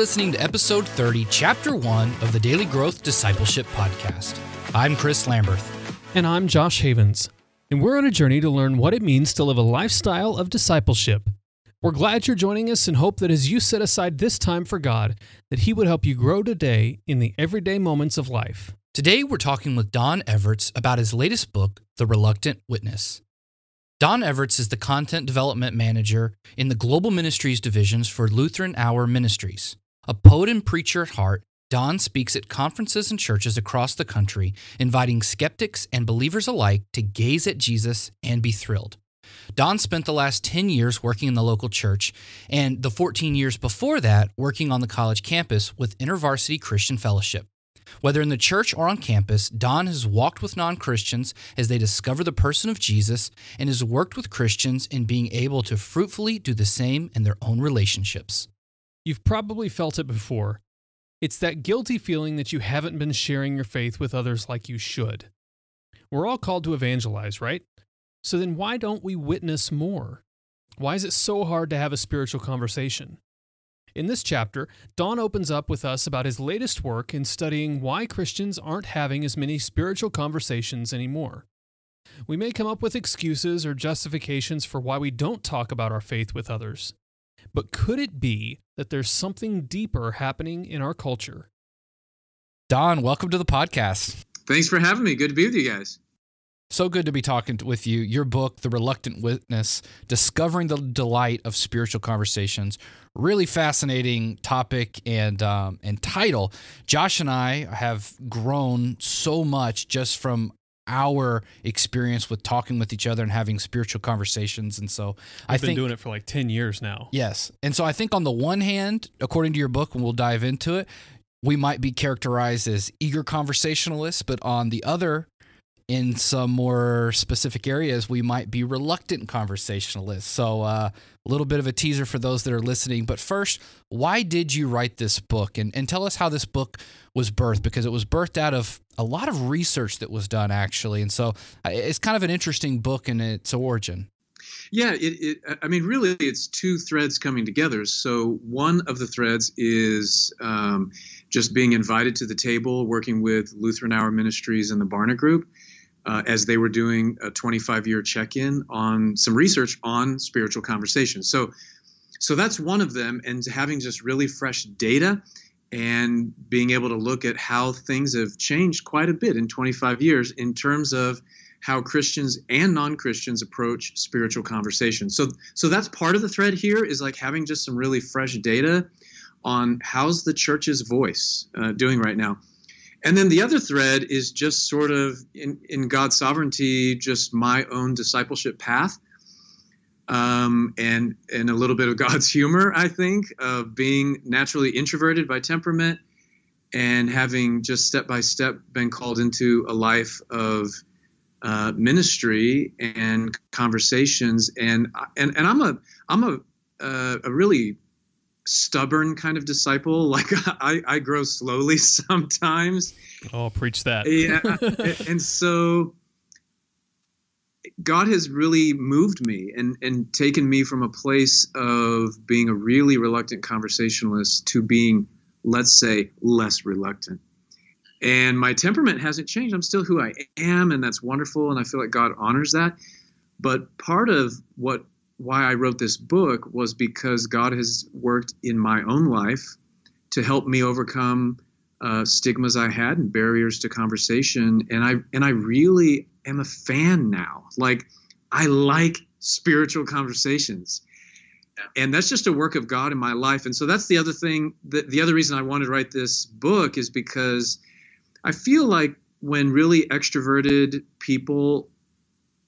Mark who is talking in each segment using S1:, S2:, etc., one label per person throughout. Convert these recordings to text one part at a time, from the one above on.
S1: listening to episode 30, chapter 1 of the Daily Growth Discipleship Podcast. I'm Chris Lamberth.
S2: And I'm Josh Havens. And we're on a journey to learn what it means to live a lifestyle of discipleship. We're glad you're joining us and hope that as you set aside this time for God, that He would help you grow today in the everyday moments of life.
S1: Today, we're talking with Don Everts about his latest book, The Reluctant Witness. Don Everts is the content development manager in the Global Ministries divisions for Lutheran Hour Ministries. A poet and preacher at heart, Don speaks at conferences and churches across the country, inviting skeptics and believers alike to gaze at Jesus and be thrilled. Don spent the last 10 years working in the local church, and the 14 years before that working on the college campus with InterVarsity Christian Fellowship. Whether in the church or on campus, Don has walked with non Christians as they discover the person of Jesus and has worked with Christians in being able to fruitfully do the same in their own relationships.
S2: You've probably felt it before. It's that guilty feeling that you haven't been sharing your faith with others like you should. We're all called to evangelize, right? So then why don't we witness more? Why is it so hard to have a spiritual conversation? In this chapter, Don opens up with us about his latest work in studying why Christians aren't having as many spiritual conversations anymore. We may come up with excuses or justifications for why we don't talk about our faith with others. But could it be that there's something deeper happening in our culture?
S1: Don, welcome to the podcast.
S3: Thanks for having me. Good to be with you guys.
S1: So good to be talking with you. Your book, The Reluctant Witness Discovering the Delight of Spiritual Conversations, really fascinating topic and, um, and title. Josh and I have grown so much just from our experience with talking with each other and having spiritual conversations. And so
S2: I've I been think, doing it for like 10 years now.
S1: Yes. And so I think on the one hand, according to your book, and we'll dive into it, we might be characterized as eager conversationalists, but on the other in some more specific areas, we might be reluctant conversationalists. So, uh, a little bit of a teaser for those that are listening. But first, why did you write this book? And, and tell us how this book was birthed, because it was birthed out of a lot of research that was done, actually. And so, uh, it's kind of an interesting book in its origin.
S3: Yeah, it, it, I mean, really, it's two threads coming together. So, one of the threads is um, just being invited to the table, working with Lutheran Hour Ministries and the Barna Group uh, as they were doing a 25 year check in on some research on spiritual conversations. So, so that's one of them, and having just really fresh data and being able to look at how things have changed quite a bit in 25 years in terms of how Christians and non-Christians approach spiritual conversations. So so that's part of the thread here is like having just some really fresh data on how's the church's voice uh, doing right now. And then the other thread is just sort of in, in God's sovereignty, just my own discipleship path. Um, and and a little bit of God's humor, I think, of being naturally introverted by temperament and having just step by step been called into a life of uh, ministry and conversations. And and and I'm a I'm a uh, a really stubborn kind of disciple. Like I, I grow slowly sometimes.
S2: Oh, preach that.
S3: yeah. and so God has really moved me and, and taken me from a place of being a really reluctant conversationalist to being, let's say, less reluctant. And my temperament hasn't changed. I'm still who I am, and that's wonderful. And I feel like God honors that. But part of what why I wrote this book was because God has worked in my own life to help me overcome uh, stigmas I had and barriers to conversation, and I and I really am a fan now. Like I like spiritual conversations, and that's just a work of God in my life. And so that's the other thing. That the other reason I wanted to write this book is because I feel like when really extroverted people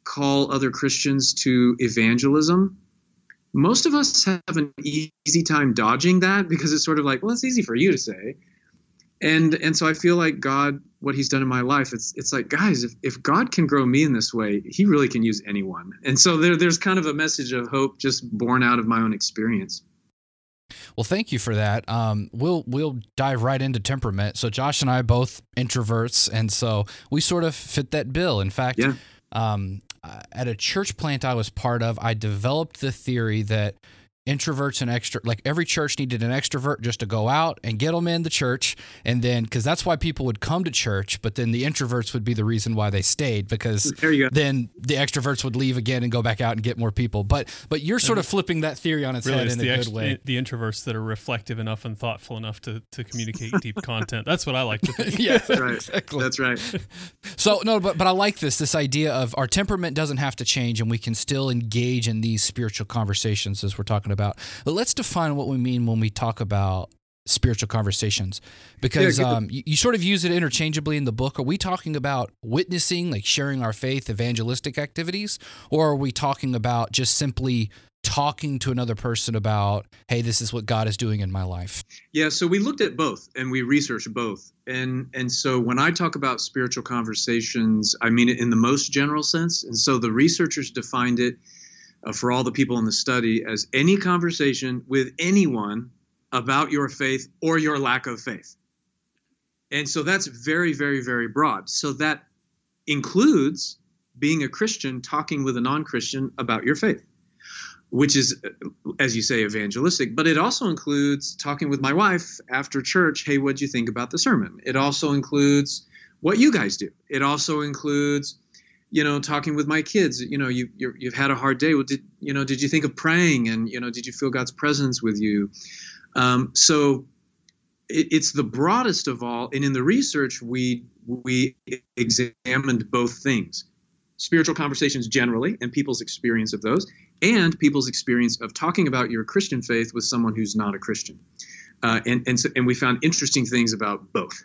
S3: call other Christians to evangelism, most of us have an easy time dodging that because it's sort of like, well, it's easy for you to say. And and so I feel like God, what He's done in my life, it's it's like, guys, if, if God can grow me in this way, He really can use anyone. And so there there's kind of a message of hope just born out of my own experience.
S1: Well, thank you for that. Um, we'll we'll dive right into temperament. So Josh and I both introverts, and so we sort of fit that bill. In fact, yeah. um, uh, at a church plant I was part of, I developed the theory that introverts and extra like every church needed an extrovert just to go out and get them in the church. And then because that's why people would come to church but then the introverts would be the reason why they stayed because then the extroverts would leave again and go back out and get more people. But but you're sort of flipping that theory on its
S2: really,
S1: head
S2: it's
S1: in a
S2: ext-
S1: good way
S2: the introverts that are reflective enough and thoughtful enough to, to communicate deep content. That's what i like to think.
S1: Yeah
S3: That's right.
S1: exactly.
S3: That's right.
S1: So no, but but I like this this idea of our temperament doesn't have to change, and we can still engage in these spiritual conversations as we're talking about. But let's define what we mean when we talk about spiritual conversations, because
S3: Yeah,
S1: um, you, you sort of use it interchangeably in the book. Are we talking about witnessing, like sharing our faith, evangelistic activities, or are we talking about just simply talking to another person about, hey, this is what God is doing in my life?
S3: Yeah, so we looked at both and we researched both. And and so when I talk about spiritual conversations, I mean it in the most general sense. And so the researchers defined it uh, for all the people in the study as any conversation with anyone about your faith or your lack of faith. And so that's very very very broad. So that includes being a Christian talking with a non-Christian about your faith which is, as you say, evangelistic, but it also includes talking with my wife after church. Hey, what'd you think about the sermon? It also includes what you guys do. It also includes, you know, talking with my kids. You know, you you have had a hard day. Well, did you know? Did you think of praying? And you know, did you feel God's presence with you? Um, so it, it's the broadest of all. And in the research, we we examined both things spiritual conversations generally and people's experience of those, and people's experience of talking about your Christian faith with someone who's not a Christian. Uh, and and so, and we found interesting things about both.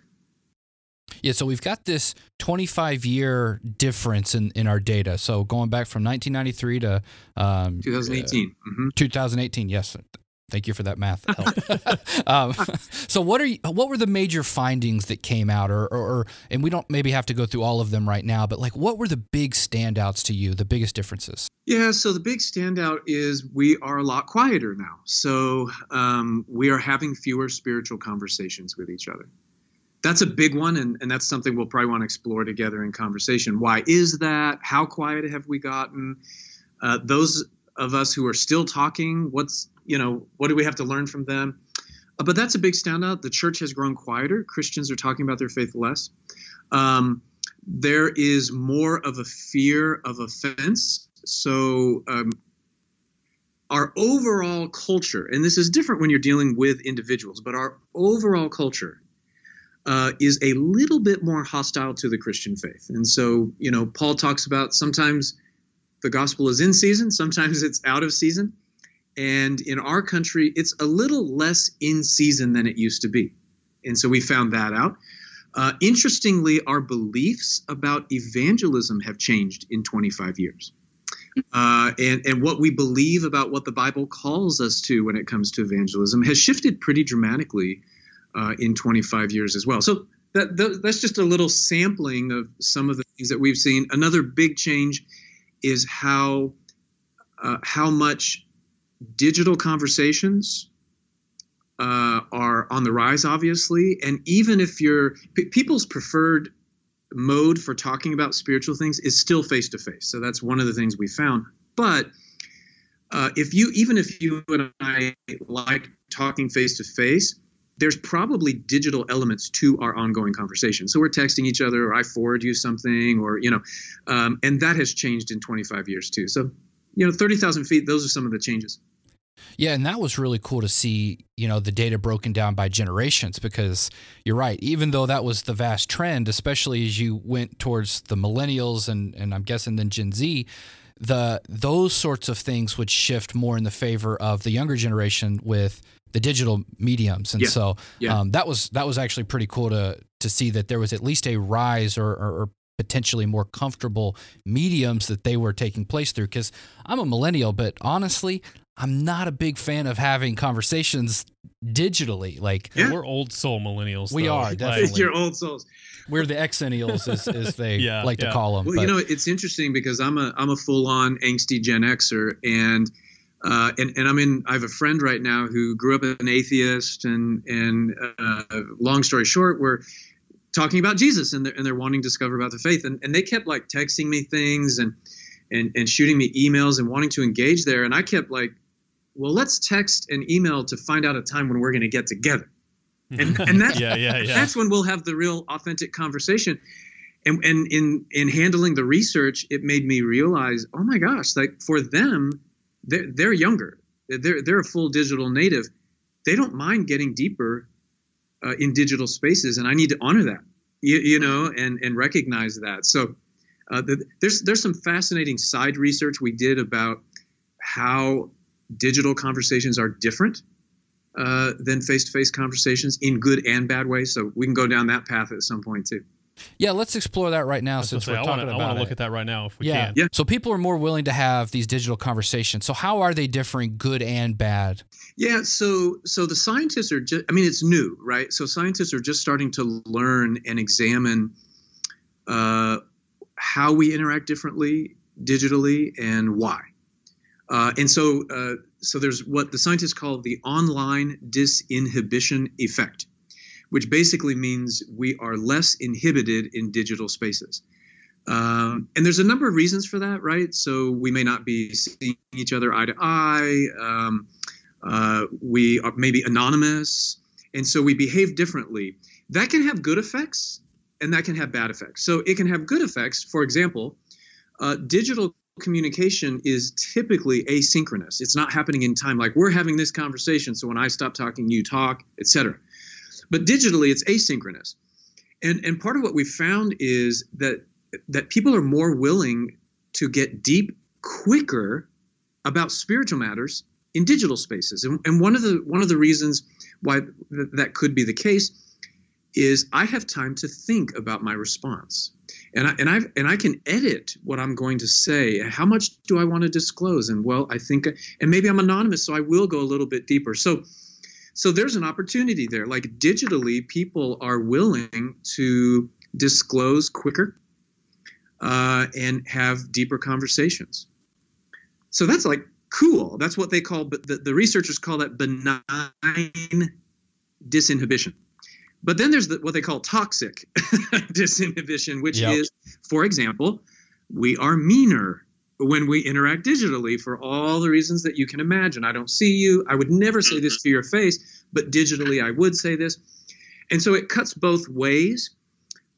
S1: Yeah, so we've got this 25 year difference in, in our data. So going back from 1993 to um,
S3: 2018. hmm
S1: 2018, yes. Thank you for that math. help. um, so what are you, what were the major findings that came out, or, or, or and we don't maybe have to go through all of them right now, but like what were the big standouts to you, the biggest differences?
S3: Yeah, so the big standout is we are a lot quieter now. So um, we are having fewer spiritual conversations with each other. That's a big one, and, and that's something we'll probably want to explore together in conversation. Why is that? How quiet have we gotten? Uh, those of us who are still talking, what's you know, what do we have to learn from them? Uh, but that's a big standout. The church has grown quieter. Christians are talking about their faith less. Um, there is more of a fear of offense. So, um, our overall culture, and this is different when you're dealing with individuals, but our overall culture uh, is a little bit more hostile to the Christian faith. And so, you know, Paul talks about sometimes the gospel is in season, sometimes it's out of season. And in our country, it's a little less in season than it used to be. And so we found that out. Uh, interestingly, our beliefs about evangelism have changed in 25 years. Uh, and, and what we believe about what the Bible calls us to when it comes to evangelism has shifted pretty dramatically uh, in 25 years as well. So that, that, that's just a little sampling of some of the things that we've seen. Another big change is how uh, how much digital conversations uh, are on the rise, obviously. And even if you're p- people's preferred mode for talking about spiritual things is still face to face. So that's one of the things we found. But uh, if you, even if you and I like talking face to face, there's probably digital elements to our ongoing conversation. So we're texting each other, or I forward you something, or you know, um, and that has changed in 25 years too. So, you know, 30,000 feet. Those are some of the changes.
S1: Yeah, and that was really cool to see, you know, the data broken down by generations because you're right. Even though that was the vast trend, especially as you went towards the millennials and and I'm guessing then Gen Z, the those sorts of things would shift more in the favor of the younger generation with the digital mediums, and
S3: Yeah.
S1: so
S3: Yeah.
S1: um, that was that was actually pretty cool to to see that there was at least a rise or, or, or potentially more comfortable mediums that they were taking place through. Because I'm a millennial, but honestly, I'm not a big fan of having conversations digitally. Like
S3: Yeah.
S2: We're old soul millennials.
S1: We
S2: though.
S1: are,
S2: Like,
S1: definitely.
S3: You're old souls.
S1: we're the exennials, as, as they
S2: Yeah,
S1: like to call them.
S3: Well, you know, it's interesting because I'm a I'm a full on angsty Gen Xer, and uh, and and I'm in. I have a friend right now who grew up an atheist, and and uh, long story short, we're talking about Jesus, and they're and they're wanting to discover about the faith, and and they kept like texting me things and and and shooting me emails and wanting to engage there, and I kept like well, let's text and email to find out a time when we're going to get together. And, and that's,
S2: yeah, yeah, yeah.
S3: that's when we'll have the real authentic conversation. And, and in, in handling the research, it made me realize, oh my gosh, like for them, they're, they're younger. They're, they're a full digital native. They don't mind getting deeper uh, in digital spaces. And I need to honor that, you, you know, and, and recognize that. So uh, the, there's, there's some fascinating side research we did about how digital conversations are different uh, than face-to-face conversations in good and bad ways. So we can go down that path at some point too.
S1: Yeah, let's explore that right now since
S2: say,
S1: we're
S2: I
S1: talking
S2: wanna,
S1: about
S2: I want to look at that right now if we
S1: yeah.
S2: can.
S3: Yeah.
S1: So people are more willing to have these digital conversations. So how are they differing, good and bad?
S3: Yeah, so so the scientists are just I mean it's new, right? So scientists are just starting to learn and examine uh, how we interact differently digitally and why. Uh, and so uh, so there's what the scientists call the online disinhibition effect, which basically means we are less inhibited in digital spaces. Um, and there's a number of reasons for that, right? So we may not be seeing each other eye to eye. Um, uh, we are maybe anonymous, and so we behave differently. That can have good effects, and that can have bad effects. So it can have good effects. For example, uh, digital communication is typically asynchronous. It's not happening in time. Like we're having this conversation, so when I stop talking, you talk, etc. But digitally, it's asynchronous. And and part of what we found is that that people are more willing to get deep quicker about spiritual matters in digital spaces. And, and one of the one of the reasons why th- that could be the case is I have time to think about my response. And I and I and I can edit what I'm going to say. How much do I want to disclose? And well, I think and maybe I'm anonymous, so I will go a little bit deeper. So so there's an opportunity there. Like digitally, people are willing to disclose quicker uh, and have deeper conversations. So that's like cool. That's what they call, but the, the researchers call that benign disinhibition. But then there's the, what they call toxic disinhibition, which
S1: Yep.
S3: is, for example, we are meaner when we interact digitally for all the reasons that you can imagine. I don't see you. I would never say this to your face, but digitally I would say this. And so it cuts both ways.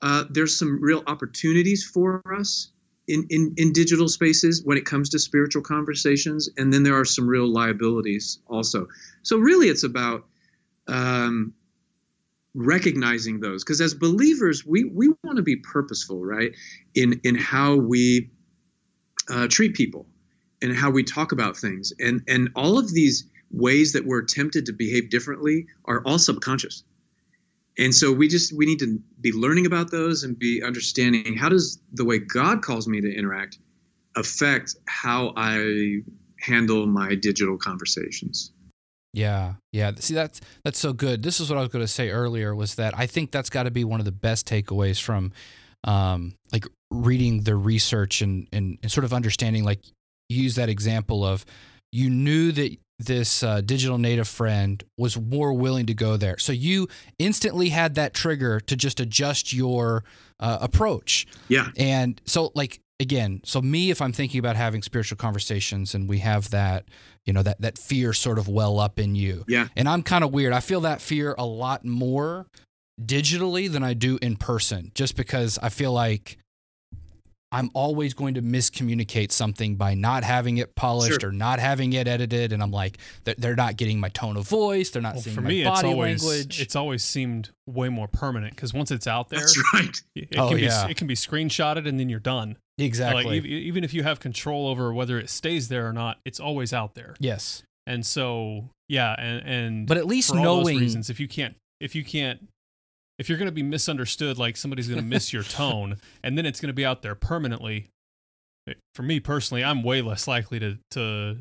S3: Uh, there's some real opportunities for us in, in, in digital spaces when it comes to spiritual conversations. And then there are some real liabilities also. So, really, it's about um, recognizing those. Because as believers, we, we want to be purposeful, right, in, in how we uh, treat people and how we talk about things. And, and all of these ways that we're tempted to behave differently are all subconscious and so we just we need to be learning about those and be understanding how does the way god calls me to interact affect how i handle my digital conversations
S1: Yeah, yeah. See, that's that's so good. This is what I was going to say earlier was that I think that's got to be one of the best takeaways from, um, like reading the research and, and and sort of understanding. Like, use that example of you knew that this uh, digital native friend was more willing to go there, so you instantly had that trigger to just adjust your uh, approach.
S3: yeah
S1: And so, like again, so me, if I'm thinking about having spiritual conversations, and we have that, you know, that that fear sort of well up in you,
S3: yeah
S1: and I'm kind of weird. I feel that fear a lot more digitally than I do in person, just because I feel like I'm always going to miscommunicate something by not having it polished
S3: Sure.
S1: or not having it edited, and I'm like, they're, they're not getting my tone of voice, they're not
S2: Well,
S1: seeing
S2: for
S1: my
S2: me, it's
S1: body
S2: always
S1: language.
S2: it's always seemed way more permanent because once it's out there,
S3: that's right
S2: it,
S1: Oh,
S2: can be
S1: yeah.
S2: it can be screenshotted and then you're done.
S1: exactly.
S2: Like even if you have control over whether it stays there or not, it's always out there.
S1: yes,
S2: And so yeah, and and
S1: but at least
S2: for all those
S1: knowing
S2: reasons, if you can't if you can't if you're going to be misunderstood, like somebody's going to miss your tone, and then it's going to be out there permanently. eh, For me personally, I'm way less likely to to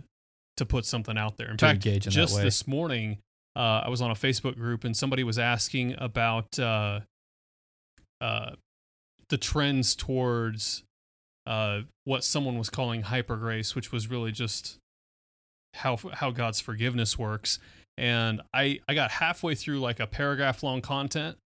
S2: to put something out there. In
S1: To
S2: fact,
S1: engage in that
S2: just this morning, uh, I was on a Facebook group and somebody was asking about uh, uh, the trends towards uh, what someone was calling hyper grace, which was really just how how God's forgiveness works. And I I got halfway through like a paragraph long content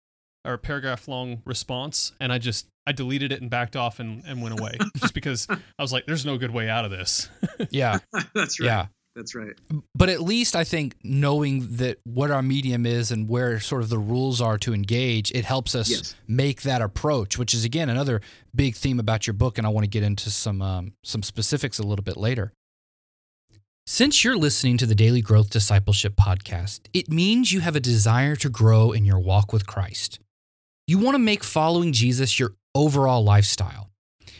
S2: or a paragraph long response, and I just I deleted it and backed off and, and went away just because I was like, there's no good way out of this.
S1: yeah,
S3: that's right
S1: Yeah.
S3: That's right.
S1: But at least I think knowing that what our medium is and where sort of the rules are to engage, it helps us
S3: Yes.
S1: make that approach, which is again another big theme about your book, and I want to get into some um, some specifics a little bit later. Since you're listening to the Daily Growth Discipleship podcast, it means you have a desire to grow in your walk with Christ. You want to make following Jesus your overall lifestyle.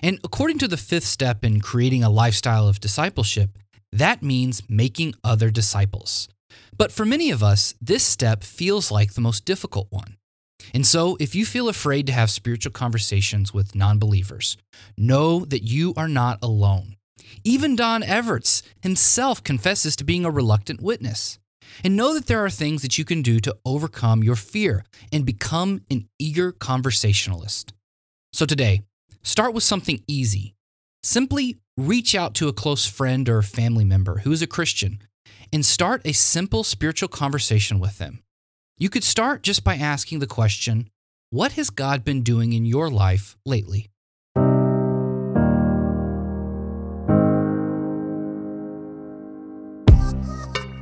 S1: And according to the fifth step in creating a lifestyle of discipleship, that means making other disciples. But for many of us, this step feels like the most difficult one. And so, if you feel afraid to have spiritual conversations with non believers, know that you are not alone. Even Don Everts himself confesses to being a reluctant witness. And know that there are things that you can do to overcome your fear and become an eager conversationalist. So, today, start with something easy. Simply reach out to a close friend or family member who is a Christian and start a simple spiritual conversation with them. You could start just by asking the question What has God been doing in your life lately?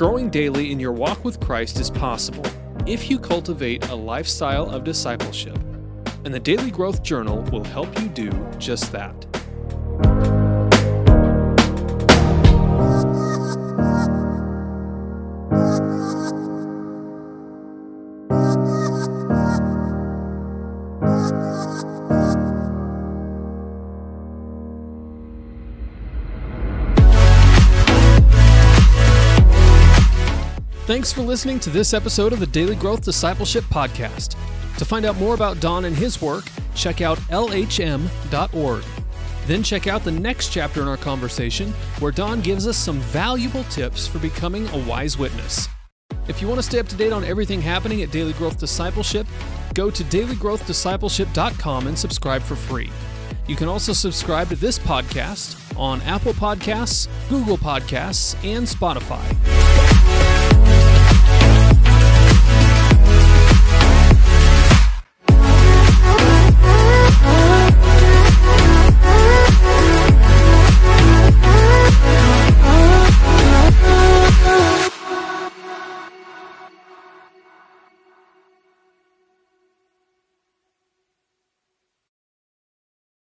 S2: Growing daily in your walk with Christ is possible if you cultivate a lifestyle of discipleship, and the Daily Growth Journal will help you do just that. Thanks for listening to this episode of the Daily Growth Discipleship Podcast. To find out more about Don and his work, check out lhm.org. Then check out the next chapter in our conversation, where Don gives us some valuable tips for becoming a wise witness. If you want to stay up to date on everything happening at Daily Growth Discipleship, go to dailygrowthdiscipleship.com and subscribe for free. You can also subscribe to this podcast on Apple Podcasts, Google Podcasts, and Spotify.